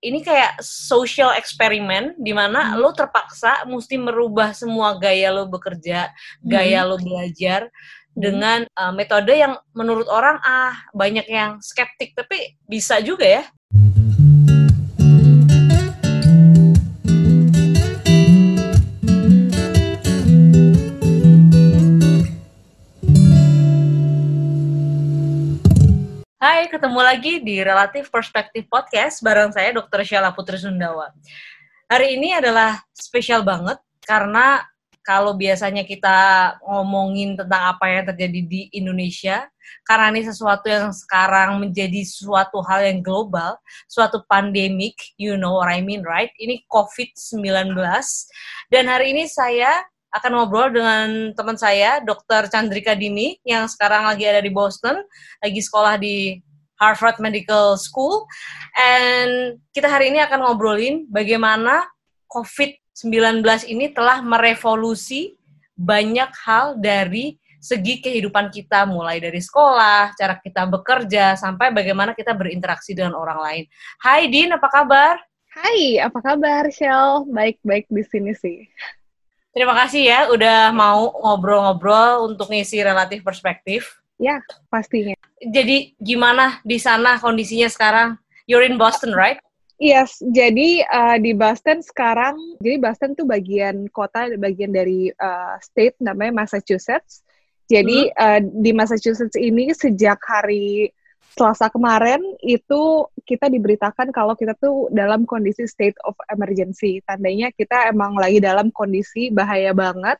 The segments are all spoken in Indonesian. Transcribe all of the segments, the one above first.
ini kayak social experiment di mana hmm. lo terpaksa mesti merubah semua gaya lo bekerja, gaya hmm. lo belajar hmm. dengan uh, metode yang menurut orang ah banyak yang skeptik tapi bisa juga ya. Hai, ketemu lagi di Relatif Perspektif Podcast bareng saya Dr. Syala Putri Sundawa. Hari ini adalah spesial banget karena kalau biasanya kita ngomongin tentang apa yang terjadi di Indonesia, karena ini sesuatu yang sekarang menjadi suatu hal yang global, suatu pandemik, you know what I mean, right? Ini COVID-19. Dan hari ini saya akan ngobrol dengan teman saya, Dr. Chandrika Dini, yang sekarang lagi ada di Boston, lagi sekolah di Harvard Medical School. And kita hari ini akan ngobrolin bagaimana COVID-19 ini telah merevolusi banyak hal dari segi kehidupan kita, mulai dari sekolah, cara kita bekerja, sampai bagaimana kita berinteraksi dengan orang lain. Hai Din, apa kabar? Hai, apa kabar Shell? Baik-baik di sini sih. Terima kasih ya udah mau ngobrol-ngobrol untuk ngisi relatif perspektif. Ya, pastinya. Jadi gimana di sana kondisinya sekarang? You're in Boston, right? Yes, jadi uh, di Boston sekarang, jadi Boston tuh bagian kota, bagian dari uh, state namanya Massachusetts. Jadi hmm. uh, di Massachusetts ini sejak hari Selasa kemarin itu kita diberitakan kalau kita tuh dalam kondisi state of emergency. Tandanya kita emang lagi dalam kondisi bahaya banget,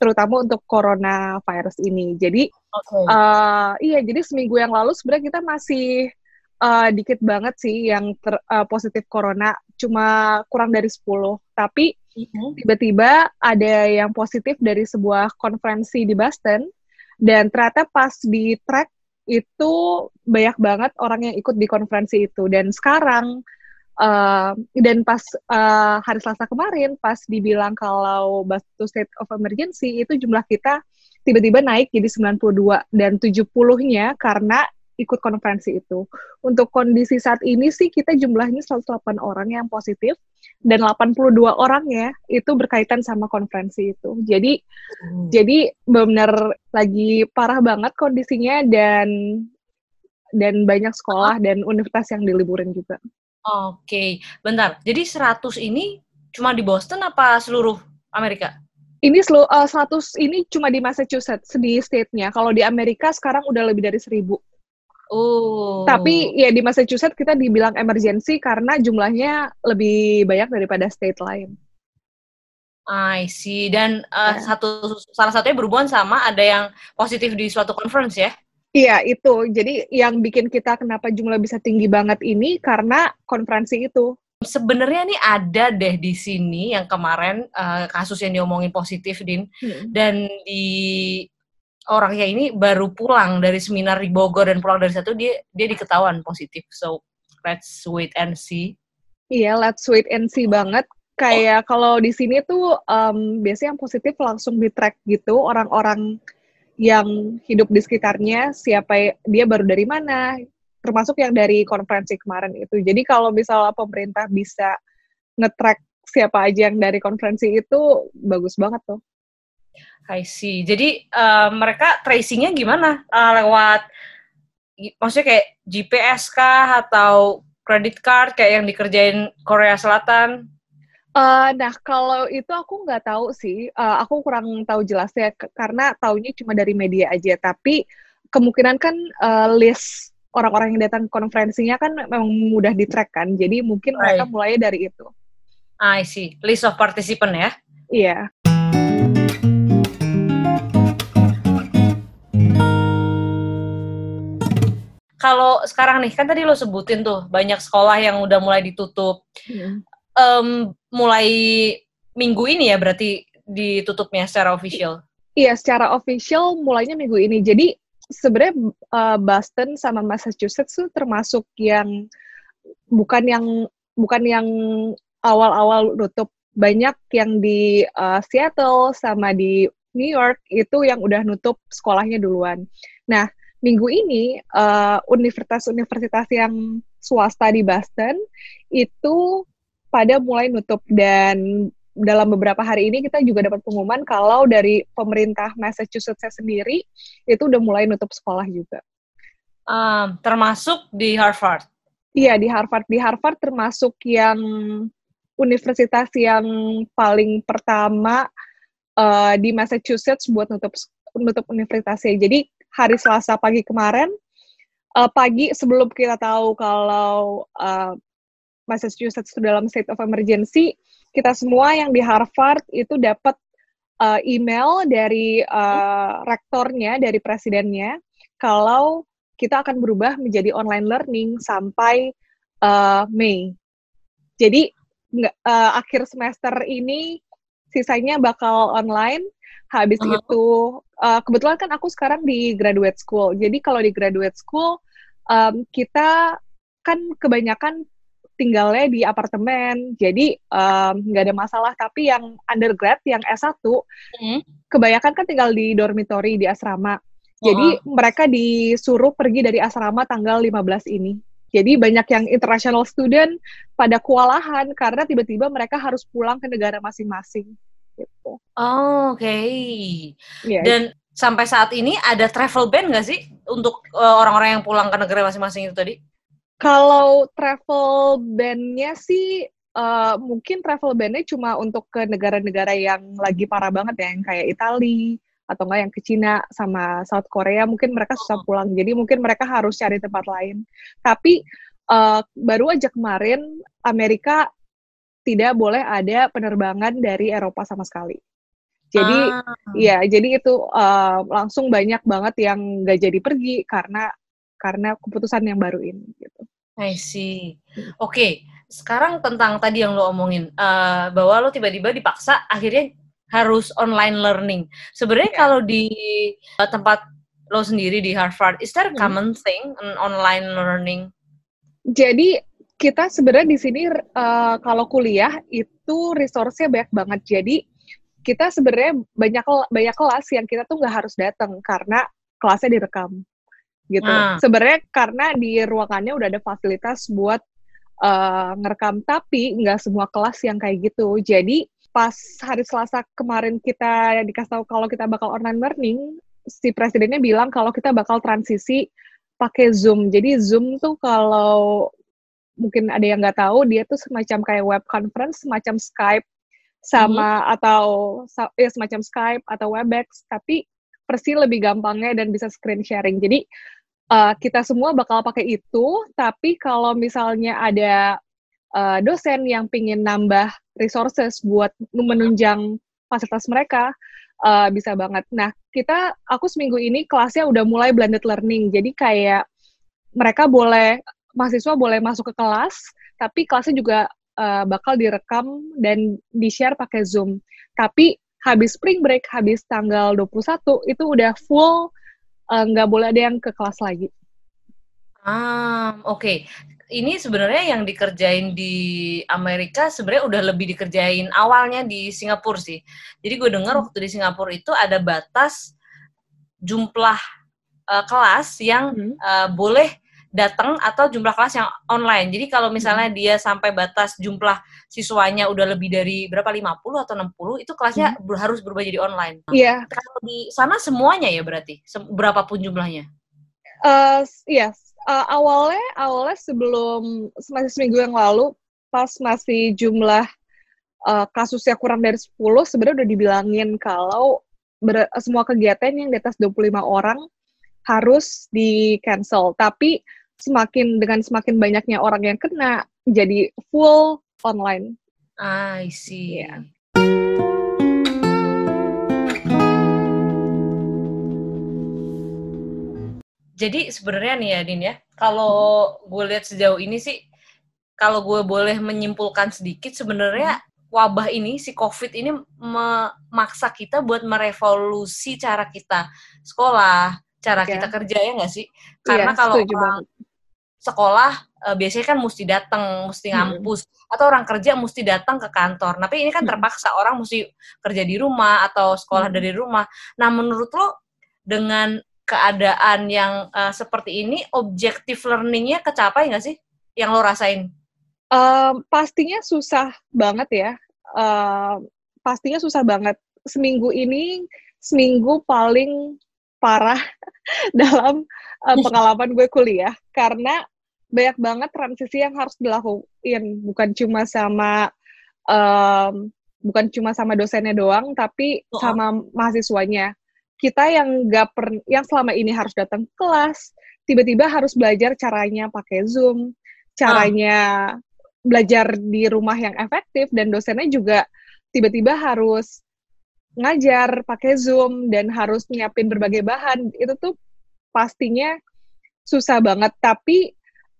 terutama untuk coronavirus ini. Jadi, okay. uh, eh, iya, jadi seminggu yang lalu sebenarnya kita masih uh, dikit banget sih yang ter, uh, positif corona, cuma kurang dari 10. Tapi mm-hmm. tiba-tiba ada yang positif dari sebuah konferensi di Boston, dan ternyata pas di track itu banyak banget orang yang ikut di konferensi itu. Dan sekarang uh, dan pas uh, hari Selasa kemarin pas dibilang kalau batu state of emergency itu jumlah kita tiba-tiba naik jadi 92 dan 70-nya karena ikut konferensi itu. Untuk kondisi saat ini sih kita jumlahnya 108 orang yang positif dan 82 orang ya itu berkaitan sama konferensi itu. Jadi hmm. jadi benar lagi parah banget kondisinya dan dan banyak sekolah dan universitas yang diliburin juga. Oke, bentar. Jadi 100 ini cuma di Boston apa seluruh Amerika? Ini seluruh uh, 100 ini cuma di Massachusetts di state-nya. Kalau di Amerika sekarang udah lebih dari 1000. Oh. Tapi ya di Massachusetts kita dibilang emergency karena jumlahnya lebih banyak daripada state lain. I see. Dan uh, yeah. satu salah satunya berhubungan sama ada yang positif di suatu conference ya? Iya itu. Jadi yang bikin kita kenapa jumlah bisa tinggi banget ini karena konferensi itu. Sebenarnya nih ada deh di sini yang kemarin uh, kasus yang diomongin positif, Din. Hmm. Dan di orangnya ini baru pulang dari seminar di Bogor dan pulang dari satu dia dia diketahuan positif. So let's wait and see. Iya, let's wait and see banget. Kayak oh. kalau di sini tuh um, biasanya yang positif langsung di track gitu orang-orang yang hidup di sekitarnya, siapa dia baru dari mana, termasuk yang dari konferensi kemarin itu. Jadi kalau misalnya pemerintah bisa nge-track siapa aja yang dari konferensi itu bagus banget tuh. I see. Jadi uh, mereka tracingnya gimana? Uh, lewat maksudnya kayak GPS kah atau credit card kayak yang dikerjain Korea Selatan? Uh, nah kalau itu aku nggak tahu sih, uh, aku kurang tahu jelasnya karena taunya cuma dari media aja. Tapi kemungkinan kan uh, list orang-orang yang datang konferensinya kan memang mudah di track kan, jadi mungkin right. mereka mulai dari itu. I see, list of participant ya? Iya. Kalau sekarang nih kan tadi lo sebutin tuh banyak sekolah yang udah mulai ditutup. Hmm. Um, mulai minggu ini ya berarti ditutupnya secara official. Iya, secara official mulainya minggu ini. Jadi sebenarnya uh, Boston sama Massachusetts tuh termasuk yang bukan yang bukan yang awal-awal nutup. Banyak yang di uh, Seattle sama di New York itu yang udah nutup sekolahnya duluan. Nah, minggu ini uh, universitas-universitas yang swasta di Boston itu pada mulai nutup dan dalam beberapa hari ini kita juga dapat pengumuman kalau dari pemerintah Massachusetts sendiri itu udah mulai nutup sekolah juga. Um, termasuk di Harvard. Iya di Harvard. Di Harvard termasuk yang universitas yang paling pertama uh, di Massachusetts buat nutup nutup universitasnya. Jadi hari Selasa pagi kemarin uh, pagi sebelum kita tahu kalau uh, Massachusetts itu dalam state of emergency, kita semua yang di Harvard itu dapat uh, email dari uh, rektornya, dari presidennya, kalau kita akan berubah menjadi online learning sampai uh, Mei. Jadi uh, akhir semester ini sisanya bakal online. Habis uh -huh. itu uh, kebetulan kan aku sekarang di graduate school. Jadi kalau di graduate school um, kita kan kebanyakan tinggalnya di apartemen, jadi nggak um, ada masalah. Tapi yang undergrad, yang S1, mm. kebanyakan kan tinggal di dormitory, di asrama. Jadi uh mereka disuruh pergi dari asrama tanggal 15 ini. Jadi banyak yang international student pada kewalahan karena tiba-tiba mereka harus pulang ke negara masing-masing. Gitu. Oh, Oke. Okay. Yeah. Dan sampai saat ini ada travel ban nggak sih untuk uh, orang-orang yang pulang ke negara masing-masing itu tadi? Kalau travel ban-nya sih uh, mungkin travel ban-nya cuma untuk ke negara-negara yang lagi parah banget ya, yang kayak Italia atau enggak yang ke Cina sama South Korea, mungkin mereka susah oh. pulang. Jadi mungkin mereka harus cari tempat lain. Tapi uh, baru aja kemarin Amerika tidak boleh ada penerbangan dari Eropa sama sekali. Jadi ah. ya, jadi itu uh, langsung banyak banget yang nggak jadi pergi karena karena keputusan yang baru ini gitu. I see. Oke, okay. sekarang tentang tadi yang lo omongin uh, bahwa lo tiba-tiba dipaksa akhirnya harus online learning. Sebenarnya yeah. kalau di uh, tempat lo sendiri di Harvard, is there a hmm. common hmm. thing in online learning? Jadi kita sebenarnya di sini uh, kalau kuliah itu resource-nya banyak banget. Jadi kita sebenarnya banyak banyak kelas yang kita tuh nggak harus datang karena kelasnya direkam gitu. Hmm. Sebenarnya karena di ruangannya udah ada fasilitas buat uh, ngerekam, tapi nggak semua kelas yang kayak gitu. Jadi pas hari Selasa kemarin kita dikasih tahu kalau kita bakal online learning, si presidennya bilang kalau kita bakal transisi pakai Zoom. Jadi Zoom tuh kalau mungkin ada yang nggak tahu, dia tuh semacam kayak web conference, semacam Skype sama hmm. atau ya semacam Skype atau Webex, tapi versi lebih gampangnya dan bisa screen sharing. Jadi uh, kita semua bakal pakai itu, tapi kalau misalnya ada uh, dosen yang pingin nambah resources buat menunjang fasilitas mereka, uh, bisa banget. Nah, kita, aku seminggu ini kelasnya udah mulai blended learning, jadi kayak mereka boleh, mahasiswa boleh masuk ke kelas, tapi kelasnya juga uh, bakal direkam dan di-share pakai Zoom. Tapi habis spring break, habis tanggal 21, itu udah full Eh, nggak uh, boleh ada yang ke kelas lagi. Ah, oke. Okay. Ini sebenarnya yang dikerjain di Amerika sebenarnya udah lebih dikerjain awalnya di Singapura sih. Jadi gue dengar hmm. waktu di Singapura itu ada batas jumlah uh, kelas yang hmm. uh, boleh datang atau jumlah kelas yang online. Jadi kalau misalnya hmm. dia sampai batas jumlah siswanya udah lebih dari berapa 50 atau 60 itu kelasnya hmm. harus berubah jadi online. Iya. Yeah. Kalau di sana semuanya ya berarti berapapun jumlahnya. Uh, yes. uh, awalnya awalnya sebelum masih seminggu yang lalu pas masih jumlah uh, kasusnya kurang dari 10 sebenarnya udah dibilangin kalau ber, semua kegiatan yang di atas 25 orang harus di cancel. Tapi semakin dengan semakin banyaknya orang yang kena jadi full online. I see. Yeah. Jadi sebenarnya nih ya Din ya, kalau gue lihat sejauh ini sih, kalau gue boleh menyimpulkan sedikit sebenarnya wabah ini si COVID ini memaksa kita buat merevolusi cara kita sekolah, cara yeah. kita kerja ya nggak sih? Iya, Karena yeah, kalau orang, sekolah uh, biasanya kan mesti datang, mesti ngampus, hmm. atau orang kerja mesti datang ke kantor. Tapi ini kan terpaksa hmm. orang mesti kerja di rumah atau sekolah hmm. dari rumah. Nah, menurut lo dengan keadaan yang uh, seperti ini, objektif learningnya kecapai nggak sih? yang lo rasain? Um, pastinya susah banget ya. Uh, pastinya susah banget. Seminggu ini, seminggu paling parah dalam uh, pengalaman gue kuliah. Karena banyak banget transisi yang harus dilakuin. Bukan cuma sama um, bukan cuma sama dosennya doang, tapi oh. sama mahasiswanya. Kita yang gak per, yang selama ini harus datang kelas, tiba-tiba harus belajar caranya pakai Zoom, caranya oh. belajar di rumah yang efektif, dan dosennya juga tiba-tiba harus ngajar pakai Zoom dan harus nyiapin berbagai bahan. Itu tuh pastinya susah banget. Tapi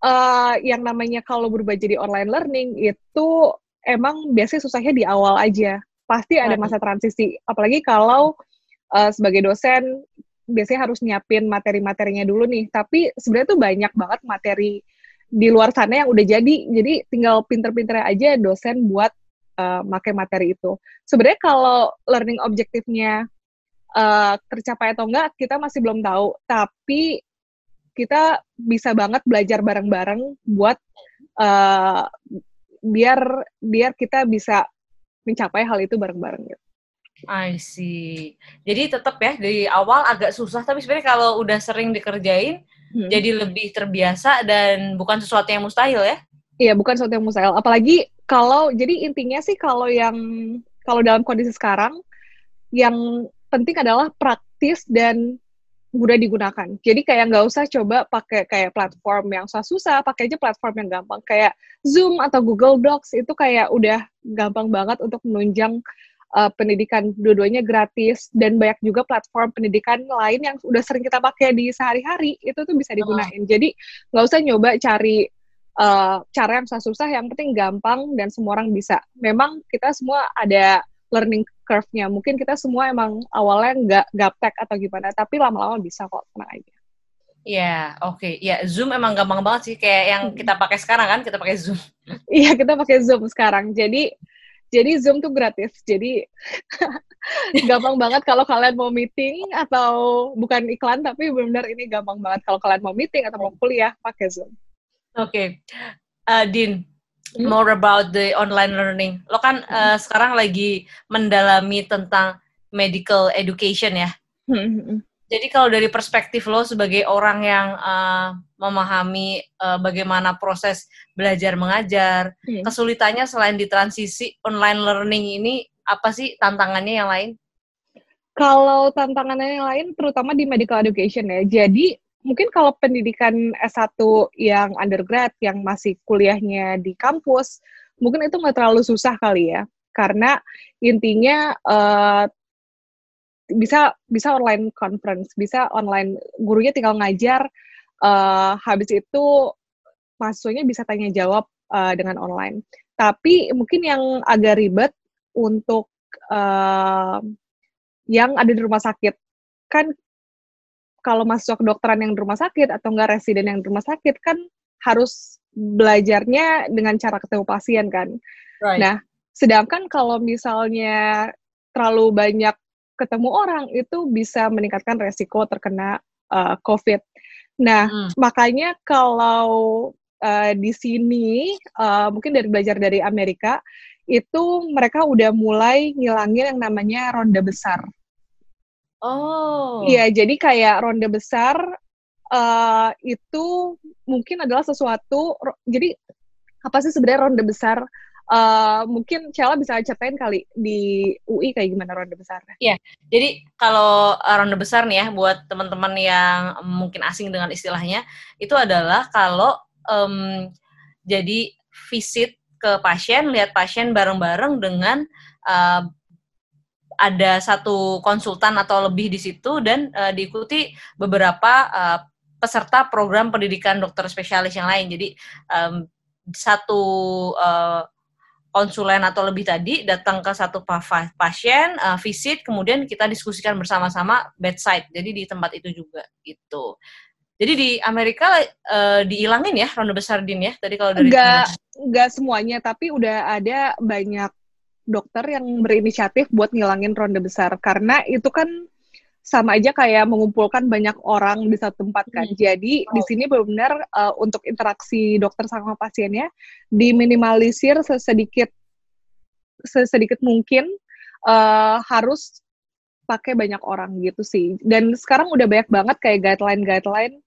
uh, yang namanya kalau berubah jadi online learning itu emang biasanya susahnya di awal aja. Pasti ada masa transisi. Apalagi kalau uh, sebagai dosen biasanya harus nyiapin materi-materinya dulu nih. Tapi sebenarnya tuh banyak banget materi di luar sana yang udah jadi. Jadi tinggal pinter-pinter aja dosen buat uh, pakai materi itu. Sebenarnya kalau learning objektifnya uh, tercapai atau enggak, kita masih belum tahu. Tapi kita bisa banget belajar bareng-bareng buat uh, biar biar kita bisa mencapai hal itu bareng-bareng gitu. I see. Jadi tetap ya dari awal agak susah, tapi sebenarnya kalau udah sering dikerjain, hmm. jadi lebih terbiasa dan bukan sesuatu yang mustahil ya? Iya, bukan sesuatu yang mustahil. Apalagi kalau jadi intinya sih kalau yang kalau dalam kondisi sekarang, yang penting adalah praktis dan mudah digunakan. Jadi kayak nggak usah coba pakai kayak platform yang susah-susah, pakai aja platform yang gampang. Kayak Zoom atau Google Docs itu kayak udah gampang banget untuk menunjang uh, pendidikan. Dua-duanya gratis dan banyak juga platform pendidikan lain yang udah sering kita pakai di sehari-hari itu tuh bisa digunain. Oh. Jadi nggak usah nyoba cari uh, cara yang susah-susah, yang penting gampang dan semua orang bisa. Memang kita semua ada learning curve-nya. Mungkin kita semua emang awalnya nggak gaptek atau gimana, tapi lama-lama bisa kok, tenang aja. Iya, oke. Okay. Ya, Zoom emang gampang banget sih kayak yang hmm. kita pakai sekarang kan, kita pakai Zoom. Iya, kita pakai Zoom sekarang. Jadi jadi Zoom tuh gratis. Jadi gampang banget kalau kalian mau meeting atau bukan iklan tapi benar-benar ini gampang banget kalau kalian mau meeting atau mau kuliah pakai Zoom. Oke. Okay. Uh, Din, Hmm? more about the online learning. Lo kan hmm. uh, sekarang lagi mendalami tentang medical education ya. Hmm. Jadi kalau dari perspektif lo sebagai orang yang uh, memahami uh, bagaimana proses belajar mengajar, hmm. kesulitannya selain di transisi online learning ini apa sih tantangannya yang lain? Kalau tantangannya yang lain terutama di medical education ya. Jadi mungkin kalau pendidikan S1 yang undergrad yang masih kuliahnya di kampus, mungkin itu nggak terlalu susah kali ya. Karena intinya uh, bisa bisa online conference, bisa online gurunya tinggal ngajar, uh, habis itu mahasiswanya bisa tanya jawab uh, dengan online. Tapi mungkin yang agak ribet untuk uh, yang ada di rumah sakit kan kalau mahasiswa kedokteran yang di rumah sakit atau enggak residen yang di rumah sakit kan harus belajarnya dengan cara ketemu pasien kan. Right. Nah, sedangkan kalau misalnya terlalu banyak ketemu orang itu bisa meningkatkan resiko terkena uh, COVID. Nah, hmm. makanya kalau uh, di sini uh, mungkin dari belajar dari Amerika itu mereka udah mulai ngilangin yang namanya ronde besar. Oh. Iya, jadi kayak ronde besar uh, itu mungkin adalah sesuatu. Jadi apa sih sebenarnya ronde besar? Uh, mungkin Cella bisa ceritain kali di UI kayak gimana ronde besar? Iya, jadi kalau ronde besar nih ya buat teman-teman yang mungkin asing dengan istilahnya, itu adalah kalau um, jadi visit ke pasien, lihat pasien bareng-bareng dengan uh, ada satu konsultan atau lebih di situ dan uh, diikuti beberapa uh, peserta program pendidikan dokter spesialis yang lain. Jadi um, satu uh, konsulen atau lebih tadi datang ke satu pasien, uh, visit, kemudian kita diskusikan bersama-sama bedside. Jadi di tempat itu juga gitu. Jadi di Amerika uh, diilangin ya ronde besar din ya tadi kalau dari enggak enggak semuanya tapi udah ada banyak dokter yang berinisiatif buat ngilangin ronde besar karena itu kan sama aja kayak mengumpulkan banyak orang di satu tempat kan. Hmm. Jadi oh. di sini benar-benar uh, untuk interaksi dokter sama pasiennya diminimalisir sesedikit sesedikit mungkin uh, harus pakai banyak orang gitu sih. Dan sekarang udah banyak banget kayak guideline-guideline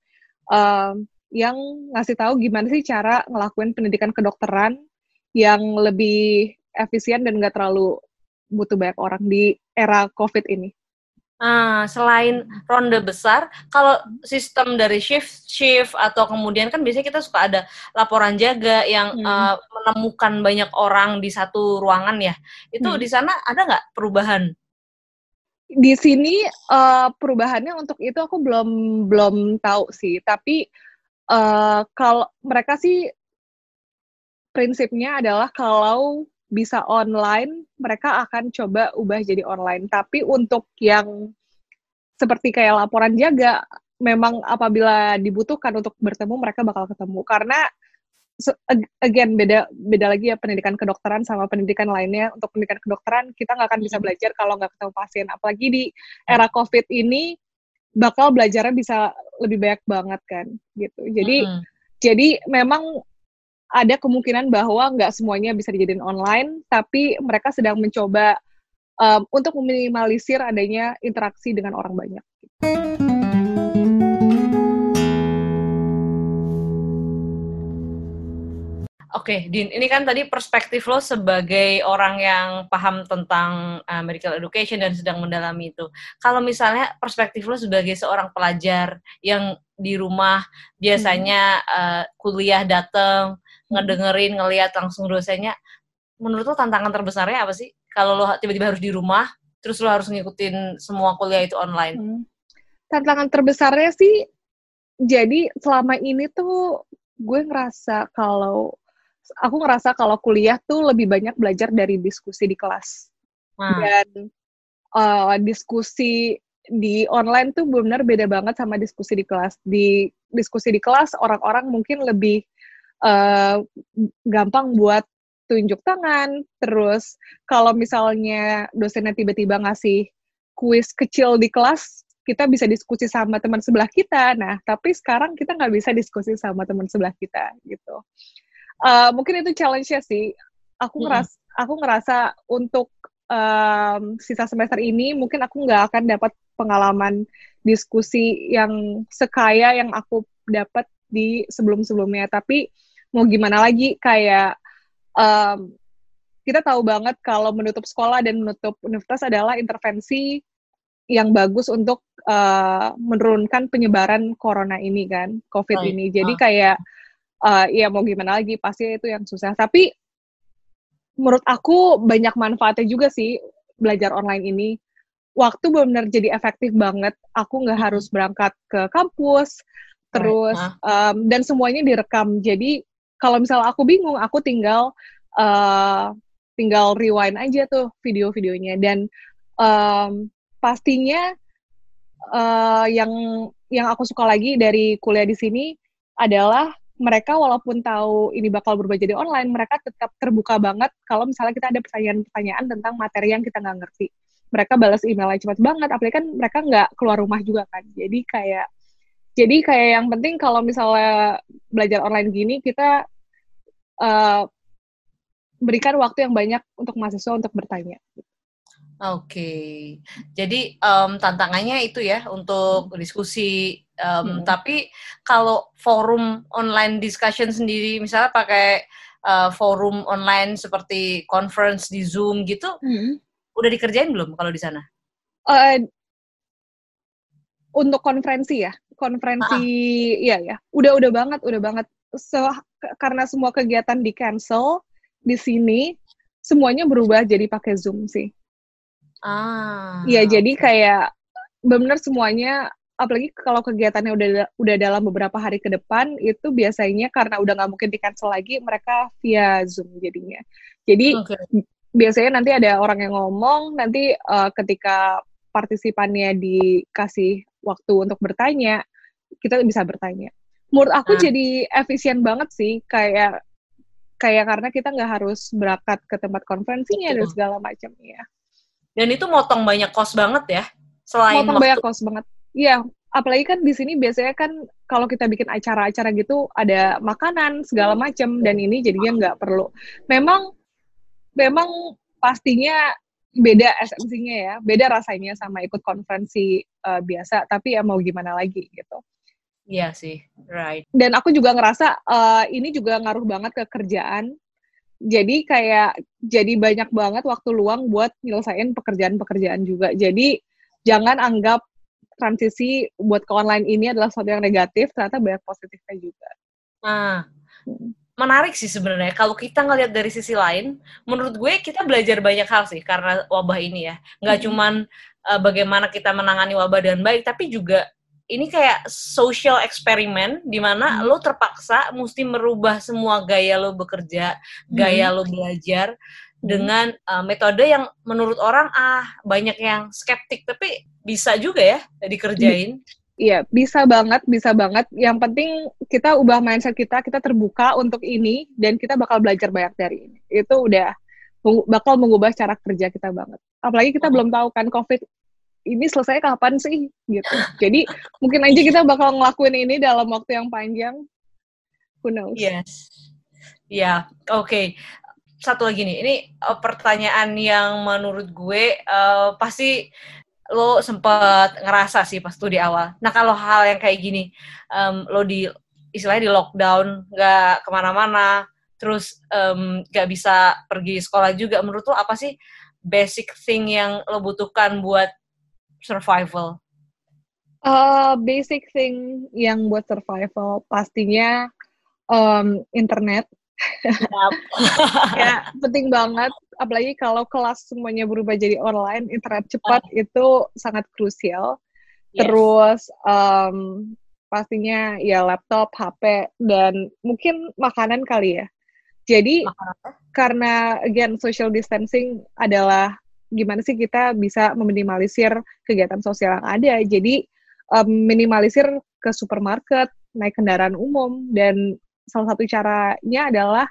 uh, yang ngasih tahu gimana sih cara ngelakuin pendidikan kedokteran yang lebih efisien dan nggak terlalu butuh banyak orang di era COVID ini. Nah, selain ronde besar, kalau sistem dari shift shift atau kemudian kan biasanya kita suka ada laporan jaga yang hmm. uh, menemukan banyak orang di satu ruangan ya. Itu hmm. di sana ada nggak perubahan? Di sini uh, perubahannya untuk itu aku belum belum tahu sih. Tapi uh, kalau mereka sih prinsipnya adalah kalau bisa online, mereka akan coba ubah jadi online. Tapi untuk yang seperti kayak laporan jaga, memang apabila dibutuhkan untuk bertemu, mereka bakal ketemu. Karena again beda beda lagi ya pendidikan kedokteran sama pendidikan lainnya untuk pendidikan kedokteran kita nggak akan bisa hmm. belajar kalau nggak ketemu pasien apalagi di era covid ini bakal belajarnya bisa lebih banyak banget kan gitu jadi mm -hmm. jadi memang ada kemungkinan bahwa nggak semuanya bisa dijadiin online, tapi mereka sedang mencoba um, untuk meminimalisir adanya interaksi dengan orang banyak. Oke, okay, Din, ini kan tadi perspektif lo sebagai orang yang paham tentang uh, medical education dan sedang mendalami itu. Kalau misalnya perspektif lo sebagai seorang pelajar yang di rumah biasanya uh, kuliah datang, ngedengerin, ngelihat langsung dosennya, menurut lo tantangan terbesarnya apa sih? Kalau lo tiba-tiba harus di rumah, terus lo harus ngikutin semua kuliah itu online. Hmm. Tantangan terbesarnya sih, jadi selama ini tuh gue ngerasa kalau aku ngerasa kalau kuliah tuh lebih banyak belajar dari diskusi di kelas hmm. dan uh, diskusi di online tuh benar beda banget sama diskusi di kelas. Di diskusi di kelas orang-orang mungkin lebih uh, gampang buat tunjuk tangan. Terus kalau misalnya dosennya tiba-tiba ngasih kuis kecil di kelas, kita bisa diskusi sama teman sebelah kita. Nah, tapi sekarang kita nggak bisa diskusi sama teman sebelah kita gitu. Uh, mungkin itu challenge-nya sih. Aku ngeras, hmm. aku ngerasa untuk um, sisa semester ini mungkin aku nggak akan dapat pengalaman diskusi yang sekaya yang aku dapat di sebelum-sebelumnya. Tapi mau gimana lagi kayak um, kita tahu banget kalau menutup sekolah dan menutup universitas adalah intervensi yang bagus untuk uh, menurunkan penyebaran corona ini kan, COVID oh, ini. Jadi ah. kayak uh, ya mau gimana lagi pasti itu yang susah. Tapi menurut aku banyak manfaatnya juga sih belajar online ini. Waktu benar-benar jadi efektif banget. Aku nggak harus berangkat ke kampus, terus um, dan semuanya direkam. Jadi kalau misalnya aku bingung, aku tinggal uh, tinggal rewind aja tuh video-videonya dan um, pastinya uh, yang yang aku suka lagi dari kuliah di sini adalah mereka walaupun tahu ini bakal berubah jadi online, mereka tetap terbuka banget kalau misalnya kita ada pertanyaan-pertanyaan tentang materi yang kita nggak ngerti. Mereka balas emailnya cepat banget, apalagi kan mereka nggak keluar rumah juga kan. Jadi kayak jadi kayak yang penting kalau misalnya belajar online gini kita uh, berikan waktu yang banyak untuk mahasiswa untuk bertanya. Oke, okay. jadi um, tantangannya itu ya untuk diskusi. Um, hmm. Tapi kalau forum online discussion sendiri, misalnya pakai uh, forum online seperti conference di Zoom gitu, hmm. udah dikerjain belum kalau di sana? Uh, untuk konferensi ya, konferensi, ah. iya ya, udah udah banget, udah banget so, karena semua kegiatan di cancel di sini semuanya berubah jadi pakai Zoom sih. Ah. Iya, okay. jadi kayak benar semuanya apalagi kalau kegiatannya udah udah dalam beberapa hari ke depan itu biasanya karena udah nggak mungkin di cancel lagi mereka via Zoom jadinya. Jadi okay. biasanya nanti ada orang yang ngomong nanti uh, ketika partisipannya dikasih waktu untuk bertanya kita bisa bertanya menurut aku nah. jadi efisien banget sih kayak kayak karena kita nggak harus berangkat ke tempat konferensinya Betul. dan segala macam ya. Dan itu motong banyak kos banget ya? Selain Motong banyak kos banget. Iya, apalagi kan di sini biasanya kan kalau kita bikin acara-acara gitu ada makanan segala macam dan ini jadinya nggak perlu. Memang memang pastinya beda esensinya ya, beda rasanya sama ikut konferensi uh, biasa. Tapi ya mau gimana lagi gitu. Iya sih, right. Dan aku juga ngerasa uh, ini juga ngaruh banget ke kerjaan. Jadi kayak jadi banyak banget waktu luang buat nyelesain pekerjaan-pekerjaan juga. Jadi jangan anggap transisi buat ke online ini adalah sesuatu yang negatif, ternyata banyak positifnya juga. Nah, menarik sih sebenarnya. Kalau kita ngelihat dari sisi lain, menurut gue kita belajar banyak hal sih karena wabah ini ya. Nggak hmm. cuman uh, bagaimana kita menangani wabah dengan baik, tapi juga ini kayak social eksperimen di mana hmm. lo terpaksa mesti merubah semua gaya lo bekerja, gaya hmm. lo belajar hmm. dengan uh, metode yang menurut orang ah banyak yang skeptik tapi bisa juga ya dikerjain. Iya, bisa banget, bisa banget. Yang penting kita ubah mindset kita, kita terbuka untuk ini dan kita bakal belajar banyak dari ini. Itu udah bakal mengubah cara kerja kita banget. Apalagi kita hmm. belum tahu kan COVID ini selesai kapan sih gitu. Jadi mungkin aja kita bakal ngelakuin ini dalam waktu yang panjang. Who knows? Yes. Ya, yeah. oke. Okay. Satu lagi nih, ini uh, pertanyaan yang menurut gue uh, pasti lo sempat ngerasa sih pas tuh di awal. Nah kalau hal yang kayak gini, um, lo di istilahnya di lockdown, nggak ke mana-mana, terus um, bisa pergi sekolah juga, menurut lo apa sih basic thing yang lo butuhkan buat survival? Uh, basic thing yang buat survival pastinya um, internet. ya penting banget, apalagi kalau kelas semuanya berubah jadi online, internet cepat uh. itu sangat krusial. Yes. Terus um, pastinya ya laptop, HP dan mungkin makanan kali ya. Jadi makanan. karena again social distancing adalah gimana sih kita bisa meminimalisir kegiatan sosial yang ada. Jadi um, minimalisir ke supermarket, naik kendaraan umum dan salah satu caranya adalah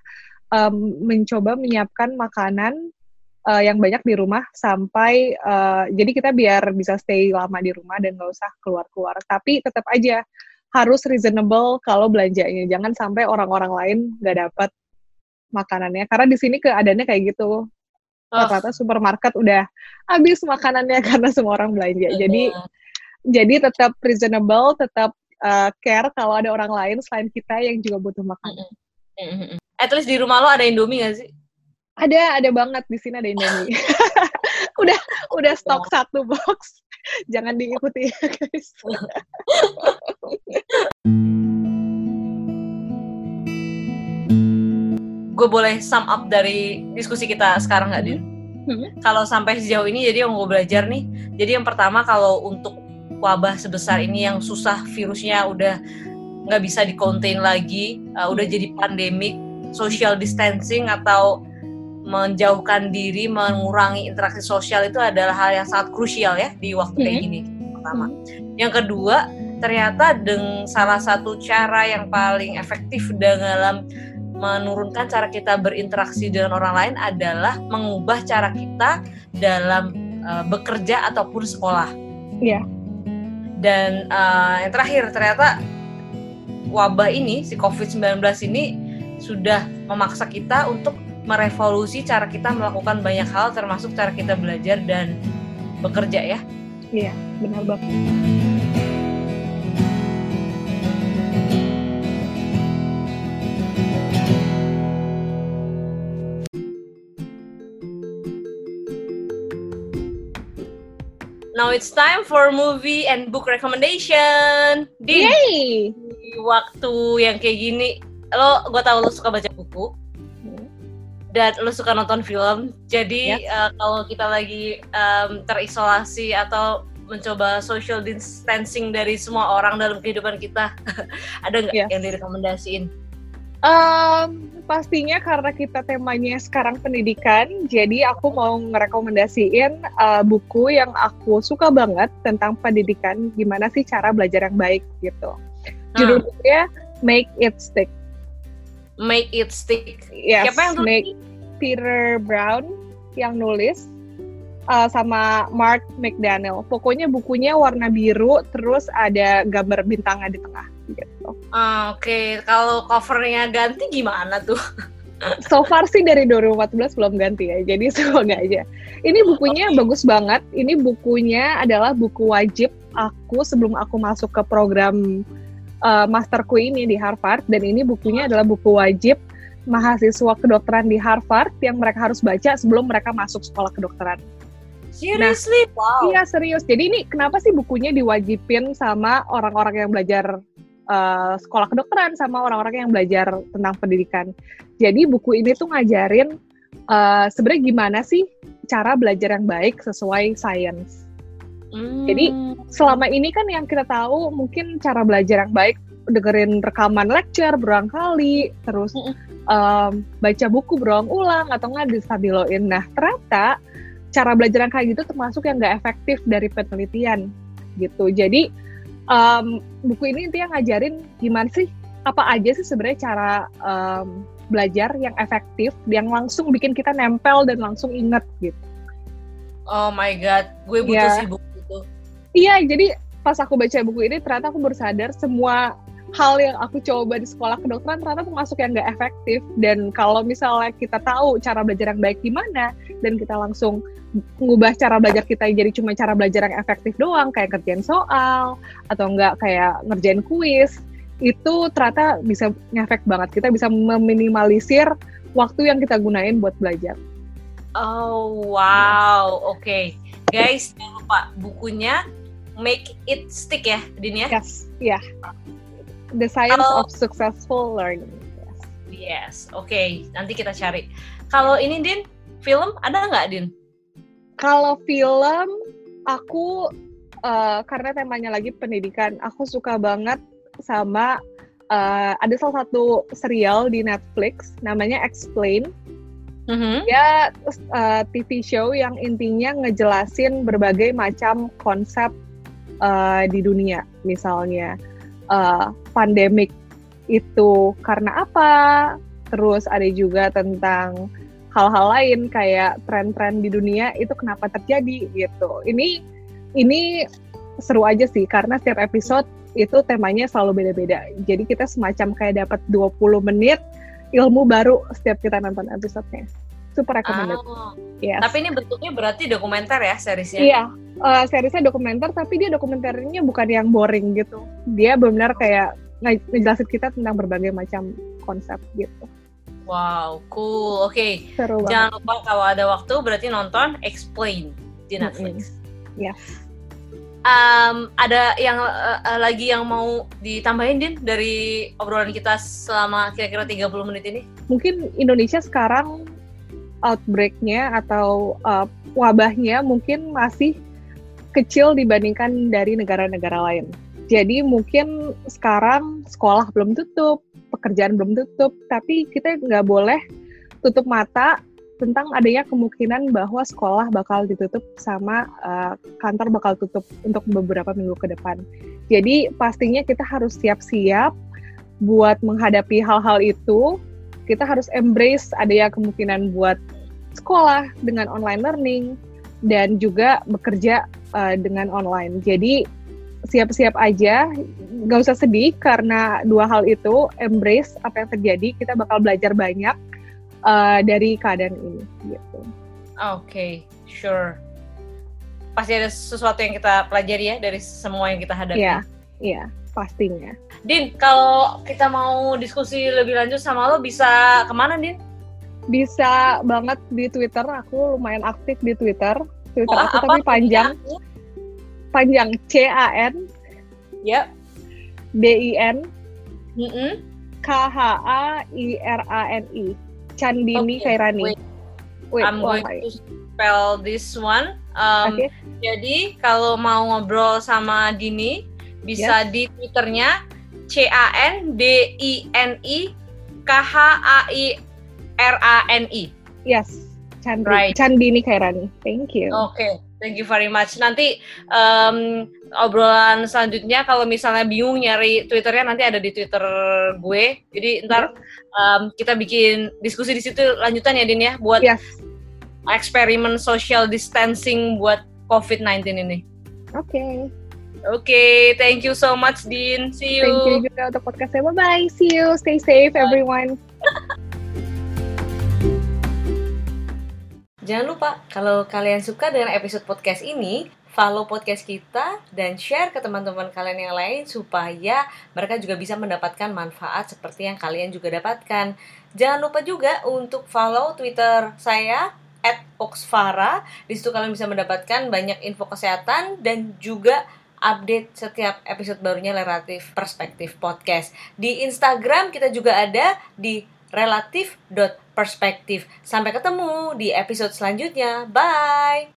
um, mencoba menyiapkan makanan uh, yang banyak di rumah sampai uh, jadi kita biar bisa stay lama di rumah dan nggak usah keluar-keluar. Tapi tetap aja harus reasonable kalau belanjanya. Jangan sampai orang-orang lain nggak dapat makanannya. Karena di sini keadaannya kayak gitu rata-rata supermarket udah habis makanannya karena semua orang belanja. Jadi jadi tetap reasonable, tetap uh, care kalau ada orang lain selain kita yang juga butuh makanan. At least di rumah lo ada Indomie gak sih? Ada, ada banget di sini ada Indomie. udah udah stok satu box. Jangan diikuti ya, guys. Gue boleh sum up dari diskusi kita sekarang nggak, Din? Hmm. Kalau sampai sejauh ini, jadi yang gue belajar nih, jadi yang pertama kalau untuk wabah sebesar ini yang susah virusnya udah nggak bisa dikontain lagi, uh, udah jadi pandemik, social distancing atau menjauhkan diri, mengurangi interaksi sosial itu adalah hal yang sangat krusial ya di waktu kayak hmm. gini. Pertama, yang kedua ternyata dengan salah satu cara yang paling efektif dalam menurunkan cara kita berinteraksi dengan orang lain adalah mengubah cara kita dalam uh, bekerja ataupun sekolah. Iya. Dan uh, yang terakhir ternyata wabah ini si COVID-19 ini sudah memaksa kita untuk merevolusi cara kita melakukan banyak hal termasuk cara kita belajar dan bekerja ya. Iya, benar banget. Now it's time for movie and book recommendation. Di Yay! waktu yang kayak gini, lo gue tau lo suka baca buku hmm. dan lo suka nonton film. Jadi uh, kalau kita lagi um, terisolasi atau mencoba social distancing dari semua orang dalam kehidupan kita, ada nggak yeah. yang direkomendasiin? Um, pastinya karena kita temanya sekarang pendidikan, jadi aku mau ngerekomendasiin uh, buku yang aku suka banget tentang pendidikan, gimana sih cara belajar yang baik gitu. Judul hmm. bukunya Make It Stick. Make It Stick. Yes, Siapa yang tulis? Make Peter Brown yang nulis. uh, sama Mark McDaniel. Pokoknya bukunya warna biru, terus ada gambar bintangnya di tengah. Uh, Oke, okay. kalau covernya ganti gimana tuh? so far sih dari 2014 belum ganti ya, jadi semoga aja. Ini bukunya okay. bagus banget. Ini bukunya adalah buku wajib aku sebelum aku masuk ke program uh, masterku ini di Harvard. Dan ini bukunya adalah buku wajib mahasiswa kedokteran di Harvard yang mereka harus baca sebelum mereka masuk sekolah kedokteran. Seriously? Nah, wow. Iya serius. Jadi ini kenapa sih bukunya diwajibin sama orang-orang yang belajar uh, sekolah kedokteran sama orang-orang yang belajar tentang pendidikan. Jadi buku ini tuh ngajarin uh, sebenarnya gimana sih cara belajar yang baik sesuai sains. Hmm. Jadi selama ini kan yang kita tahu mungkin cara belajar yang baik dengerin rekaman lecture berulang kali, terus um, baca buku berulang-ulang atau nggak distabiloin. Nah ternyata cara belajar yang kayak gitu termasuk yang nggak efektif dari penelitian gitu. Jadi um, buku ini intinya ngajarin gimana sih apa aja sih sebenarnya cara um, belajar yang efektif, yang langsung bikin kita nempel dan langsung inget gitu. Oh my god, gue butuh yeah. sih buku itu. Iya, jadi pas aku baca buku ini ternyata aku bersadar semua hal yang aku coba di sekolah kedokteran ternyata termasuk yang gak efektif dan kalau misalnya kita tahu cara belajar yang baik gimana dan kita langsung mengubah cara belajar kita jadi cuma cara belajar yang efektif doang kayak kerjaan soal atau enggak kayak ngerjain kuis itu ternyata bisa ngefek banget kita bisa meminimalisir waktu yang kita gunain buat belajar. Oh wow, oke okay. guys jangan lupa bukunya Make It Stick ya, Din ya? Yes, ya. Yeah. The Science Kalau, of Successful Learning. Yes, yes. oke. Okay. Nanti kita cari. Kalau ini Din, film ada nggak Din? Kalau film, aku uh, karena temanya lagi pendidikan, aku suka banget sama uh, ada salah satu serial di Netflix namanya Explain. Mm-hmm. Dia uh, TV show yang intinya ngejelasin berbagai macam konsep uh, di dunia, misalnya uh, pandemik itu karena apa, terus ada juga tentang hal-hal lain kayak tren-tren di dunia itu kenapa terjadi gitu. Ini ini seru aja sih karena setiap episode itu temanya selalu beda-beda. Jadi kita semacam kayak dapat 20 menit ilmu baru setiap kita nonton episodenya super recommended. Oh. Yes. Tapi ini bentuknya berarti dokumenter ya seriesnya? Iya, uh, seriesnya dokumenter tapi dia dokumenternya bukan yang boring gitu. Dia benar-benar kayak ngejelasin kita tentang berbagai macam konsep gitu. Wow, cool. Oke. Okay. Jangan lupa kalau ada waktu berarti nonton Explain di Netflix. Iya. Mm -hmm. Yeah. Um, ada yang uh, lagi yang mau ditambahin Din dari obrolan kita selama kira-kira 30 menit ini? Mungkin Indonesia sekarang outbreaknya atau uh, wabahnya mungkin masih kecil dibandingkan dari negara-negara lain. Jadi mungkin sekarang sekolah belum tutup, pekerjaan belum tutup, tapi kita nggak boleh tutup mata tentang adanya kemungkinan bahwa sekolah bakal ditutup sama uh, kantor bakal tutup untuk beberapa minggu ke depan. Jadi pastinya kita harus siap-siap buat menghadapi hal-hal itu kita harus embrace ada ya kemungkinan buat sekolah dengan online learning dan juga bekerja uh, dengan online. Jadi siap-siap aja, nggak usah sedih karena dua hal itu embrace apa yang terjadi. Kita bakal belajar banyak uh, dari keadaan ini. Gitu. Oke, okay, sure. Pasti ada sesuatu yang kita pelajari ya dari semua yang kita hadapi. Iya, iya, pastinya. Din, kalau kita mau diskusi lebih lanjut sama lo, bisa ke mana, Din? Bisa banget di Twitter. Aku lumayan aktif di Twitter. Twitter oh, aku apa? tapi panjang. Panjang C A N. Ya. D I N. Mm -hmm. K H A I R A N I. Candini okay, Kairani. Wait. Wait, I'm going to spell this one. Um, okay. Jadi kalau mau ngobrol sama Dini bisa yes. di twitternya C A N D I N I K H A I R A N I. Yes, Candi. Right. Candini Kairani. Thank you. Oke, okay. thank you very much. Nanti um, obrolan selanjutnya kalau misalnya bingung nyari Twitternya nanti ada di Twitter gue. Jadi ntar um, kita bikin diskusi di situ lanjutan ya Din ya buat yes. eksperimen social distancing buat COVID-19 ini. Oke. Okay. Oke, okay, thank you so much, Din. See you. Thank you juga untuk podcastnya. Bye-bye. See you. Stay safe, Bye. everyone. Jangan lupa, kalau kalian suka dengan episode podcast ini, follow podcast kita dan share ke teman-teman kalian yang lain supaya mereka juga bisa mendapatkan manfaat seperti yang kalian juga dapatkan. Jangan lupa juga untuk follow Twitter saya at Oxfara. Di situ kalian bisa mendapatkan banyak info kesehatan dan juga update setiap episode barunya Relatif Perspektif Podcast. Di Instagram kita juga ada di relatif.perspektif. Sampai ketemu di episode selanjutnya. Bye!